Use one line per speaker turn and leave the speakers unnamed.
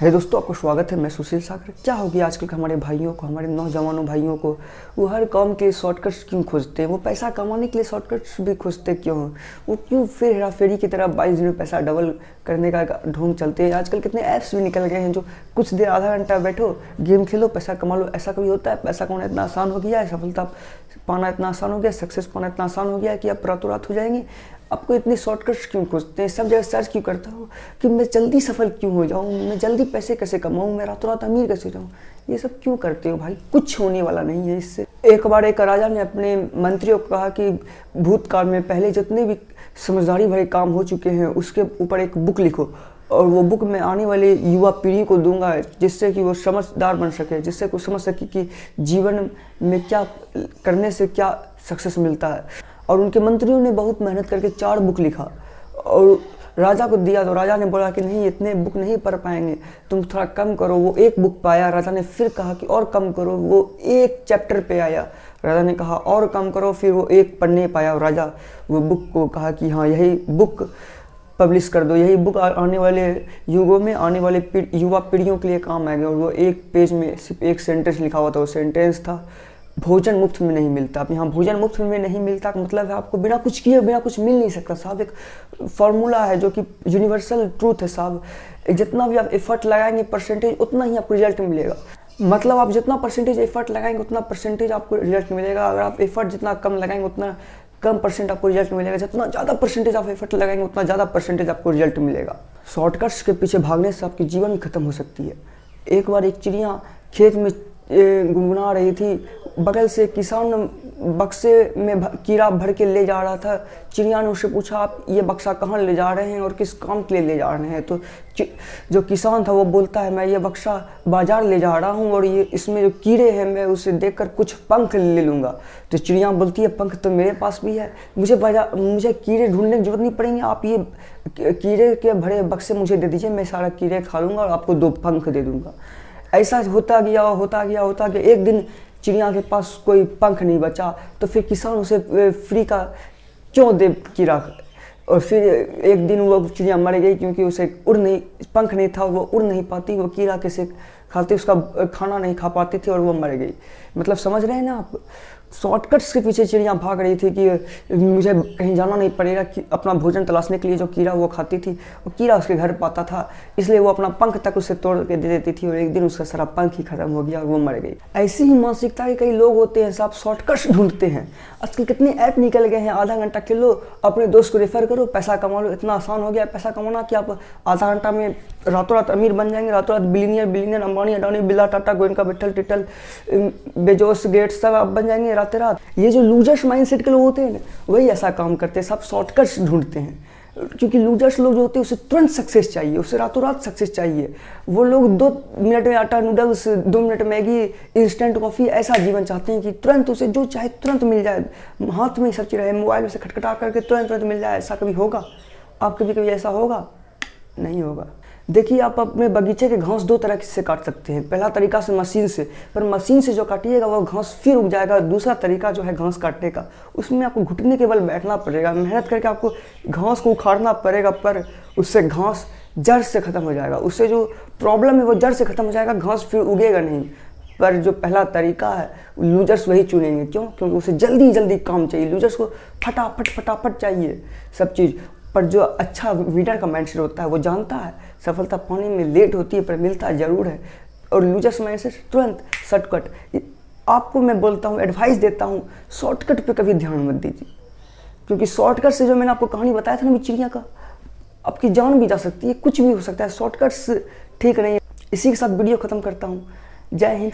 है दोस्तों, आपको स्वागत है मैं सुशील सागर। क्या हो गया आजकल के हमारे भाइयों को, हमारे नौजवानों भाइयों को? वो हर काम के शॉर्टकट्स क्यों खोजते हैं? वो पैसा कमाने के लिए शॉर्टकट्स भी खोजते क्यों? हैं वो क्यों फिर हेरा फेरी की तरह बाईस दिन में पैसा डबल करने का ढोंग चलते हैं? आजकल कितने ऐप्स भी निकल गए हैं जो कुछ देर आधा घंटा बैठो गेम खेलो, पैसा कमा लो, ऐसा कभी होता है? पैसा कमाना इतना आसान हो गया है? सफलता पाना इतना आसान हो गया सक्सेस पाना इतना आसान हो गया है कि आप रातों रात हो जाएँगे? आपको इतने शॉर्टकट्स क्यों खोजते हैं? सब जगह सर्च क्यों करता हूँ? कि मैं जल्दी सफल क्यों हो जाऊँ? मैं जल्दी पैसे कैसे कमाऊँ? मैं रातों रात अमीर कैसे जाऊँ ये सब क्यों करते हो भाई? कुछ होने वाला नहीं है इससे। एक बार एक राजा ने अपने मंत्रियों को कहा कि भूतकाल में पहले जितने भी समझदारी भरे काम हो चुके हैं, उसके ऊपर एक बुक लिखो। और वो बुक मैं आने वाले युवा पीढ़ी को दूँगा, जिससे कि वो समझदार बन सके, जिससे वो समझ सके कि जीवन में क्या करने से क्या सक्सेस मिलता है। और उनके मंत्रियों ने बहुत मेहनत करके चार बुक लिखा। और राजा को दिया तो राजा ने बोला कि नहीं, इतने बुक नहीं पढ़ पाएँगे। तुम थोड़ा कम करो, वो एक बुक पाया। राजा ने फिर कहा कि और कम करो, वो एक चैप्टर पे आया। राजा ने कहा, और कम करो, फिर वो एक पढ़ने पाया। और राजा वो बुक को कहा कि हाँ यही बुक पब्लिश कर दो। यही बुक आने वाले युगों में, आने वाले युवा पीढ़ियों के लिए काम आएगा। और वो एक पेज में सिर्फ़ एक सेंटेंस लिखा हुआ था, वो सेंटेंस था। भोजन मुफ़्त में नहीं मिलता। अब यहाँ भोजन मुफ़्त में नहीं मिलता का मतलब है आपको बिना कुछ किए, बिना कुछ मिल नहीं सकता। साहब, एक फॉर्मूला है जो कि यूनिवर्सल ट्रूथ है साहब। जितना भी आप एफर्ट लगाएँगे परसेंटेज उतना ही आपको रिज़ल्ट मिलेगा। मतलब आप जितना परसेंटेज एफर्ट लगाएँगे, उतना परसेंटेज आपको रिज़ल्ट मिलेगा। अगर आप एफर्ट जितना कम लगाएँगे, उतना कम परसेंट आपको रिज़ल्ट मिलेगा। जितना ज़्यादा परसेंटेज आप एफर्ट लगाएँगे, उतना ज़्यादा परसेंटेज आपको रिज़ल्ट मिलेगा। शॉर्टकट्स के पीछे भागने से आपकी जीवन खत्म हो सकती है। एक बार एक चिड़िया खेत में गुनगुना रही थी बगल से किसान बक्से में कीड़ा भर के ले जा रहा था। चिड़िया ने उससे पूछा, आप ये बक्सा कहाँ ले जा रहे हैं और किस काम के लिए ले जा रहे हैं? तो जो किसान था वो बोलता है, मैं ये बक्सा बाज़ार ले जा रहा हूँ और ये, इसमें जो कीड़े हैं, मैं उसे देखकर कुछ पंख ले लूँगा। तो चिड़िया बोलती है, पंख तो मेरे पास भी है। मुझे बाज़ार, मुझे कीड़े ढूँढने की ज़रूरत नहीं पड़ेंगे। आप ये कीड़े के भरे बक्से मुझे दे दीजिए, मैं सारा कीड़े खा लूँगा और आपको दो पंख दे दूँगा। ऐसा होता गया होता गया होता गया। एक दिन चिड़िया के पास कोई पंख नहीं बचा तो फिर किसान उसे फ्री का क्यों दे कीड़ा और फिर एक दिन वो चिड़िया मर गई क्योंकि उसे उड़ नहीं, पंख नहीं था, वो उड़ नहीं पाती, वो कीड़ा कैसे खाती, उसका खाना नहीं खा पाती थी और वो मर गई। मतलब समझ रहे हैं ना आप? शॉर्टकट्स के पीछे चिड़िया भाग रही थी कि, मुझे कहीं जाना नहीं पड़ेगा कि अपना भोजन तलाशने के लिए जो कीड़ा वो खाती थी, वो कीड़ा उसके घर पाता था। इसलिए वो अपना पंख तक उसे तोड़ के दे देती थी और एक दिन उसका सारा पंख ही खत्म हो गया और वो मर गई। ऐसी ही मानसिकता के कई लोग होते हैं, सब शॉर्टकट्स ढूंढते हैं। आजकल कितने ऐप निकल गए हैं, आधा घंटा खेलो, अपने दोस्त को रेफर करो, पैसा कमा लो, इतना आसान हो गया पैसा कमाना कि आप आधा घंटा में रातों रात अमीर बन जाएँगे रातों रात बिलीनियर बिलीनियर अंबानी, अडानी बिला टाटा गोइनका बिठल टिटल बेजोस, गेट्स, सब आप बन जाएँगे रातें रात ये जो लूजर्स माइंडसेट के लोग होते हैं ना, वही ऐसा काम करते हैं, सब शॉर्टकट्स ढूंढते हैं। क्योंकि लूजर्स लोग जो होते हैं, उसे तुरंत सक्सेस चाहिए, उसे रातों रात सक्सेस चाहिए। वो लोग दो मिनट में आटा नूडल्स दो मिनट मैगी इंस्टेंट कॉफ़ी ऐसा जीवन चाहते हैं कि तुरंत उसे जो चाहे तुरंत मिल जाए। हाथ में ही सब चीज़ रहे मोबाइल में से खटखटा करके तुरंत तुरंत मिल जाए, ऐसा कभी होगा? आप कभी कभी ऐसा होगा? नहीं होगा। देखिए, आप अपने बगीचे के घास दो तरह से काट सकते हैं। पहला तरीका से मशीन से, पर मशीन से जो काटिएगा वो घास फिर उग जाएगा। दूसरा तरीका जो है घास काटने का, उसमें आपको घुटने के बल बैठना पड़ेगा। मेहनत करके आपको घास को उखाड़ना पड़ेगा, पर उससे घास जड़ से ख़त्म हो जाएगा। उससे जो प्रॉब्लम है, वो जड़ से ख़त्म हो जाएगा, घास फिर उगेगा नहीं। पर जो पहला तरीका है, लूजर्स वही चुनेंगे। क्यों? क्योंकि उसे जल्दी जल्दी काम चाहिए। लूजर्स को फटाफट फटाफट चाहिए सब चीज़। पर जो अच्छा वीडर का माइंडसेट होता है, वो जानता है। सफलता पाने में लेट होती है, पर मिलता ज़रूर है। और लूजर्स माइंडसेट तुरंत शॉर्टकट आपको मैं बोलता हूँ एडवाइस देता हूँ शॉर्टकट पे कभी ध्यान मत दीजिए। क्योंकि शॉर्टकट से जो मैंने आपको कहानी बताया था ना चिड़िया का, आपकी जान भी जा सकती है, कुछ भी हो सकता है। शॉर्टकट्स ठीक नहीं है। इसी के साथ वीडियो ख़त्म करता हूँ। जय हिंद।